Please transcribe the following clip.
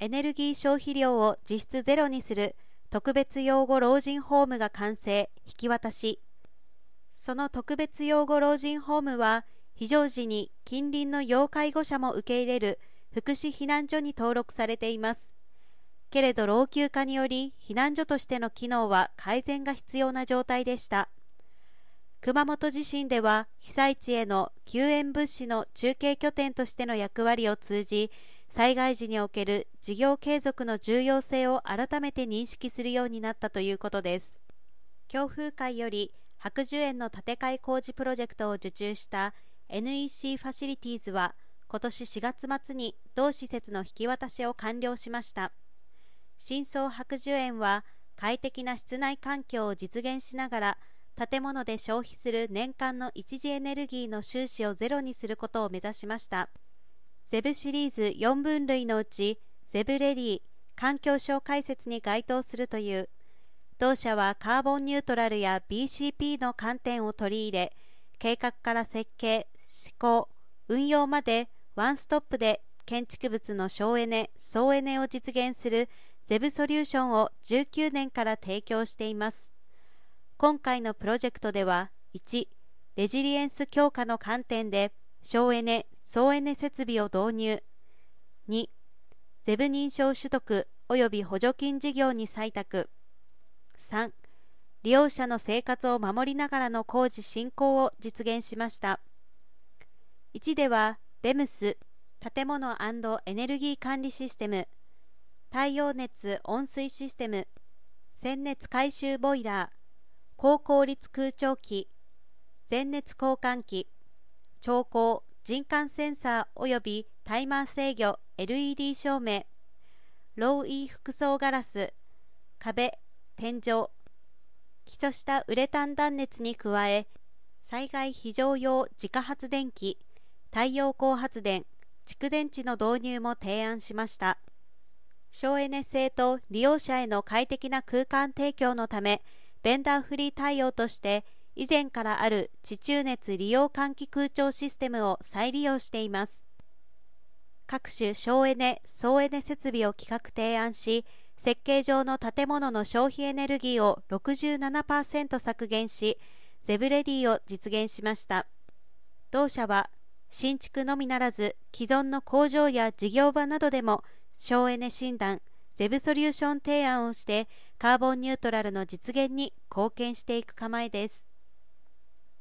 エネルギー消費量を実質ゼロにする特別養護老人ホームが完成、引き渡し。その特別養護老人ホームは、非常時に近隣の要介護者も受け入れる福祉避難所に登録されています。けれど老朽化により避難所としての機能は改善が必要な状態でした。熊本地震では被災地への救援物資の中継拠点としての役割を通じ災害時における事業継続の重要性を改めて認識するようになったということです。強風会より白樹園の建て替え工事プロジェクトを受注した NEC ファシリティーズは今年4月末に同施設の引き渡しを完了しました。新装白樹園は快適な室内環境を実現しながら建物で消費する年間の一次エネルギーの収支をゼロにすることを目指しました。ゼブシリーズ4分類のうちゼブレディ環境省解説に該当するという。同社はカーボンニュートラルや BCP の観点を取り入れ計画から設計施工運用までワンストップで建築物の省エネ総エネを実現するゼブソリューションを19年から提供しています。今回のプロジェクトでは1レジリエンス強化の観点で省エネ・総エネ設備を導入。2ゼブ認証取得及び補助金事業に採択。3利用者の生活を守りながらの工事進行を実現しました。1ではベムス建物エネルギー管理システム太陽熱温水システム鮮熱回収ボイラー高効率空調機全熱交換機調光人感センサー及びタイマー制御 LED 照明ローイー服装ガラス壁天井基礎したウレタン断熱に加え災害非常用自家発電機太陽光発電蓄電池の導入も提案しました。省エネ性と利用者への快適な空間提供のためベンダーフリー対応として以前からある地中熱利用換気空調システムを再利用しています。各種省エネ・総エネ設備を企画提案し設計上の建物の消費エネルギーを67%削減しゼブレディを実現しました。同社は新築のみならず既存の工場や事業場などでも省エネ診断ゼブソリューション提案をしてカーボンニュートラルの実現に貢献していく構えです。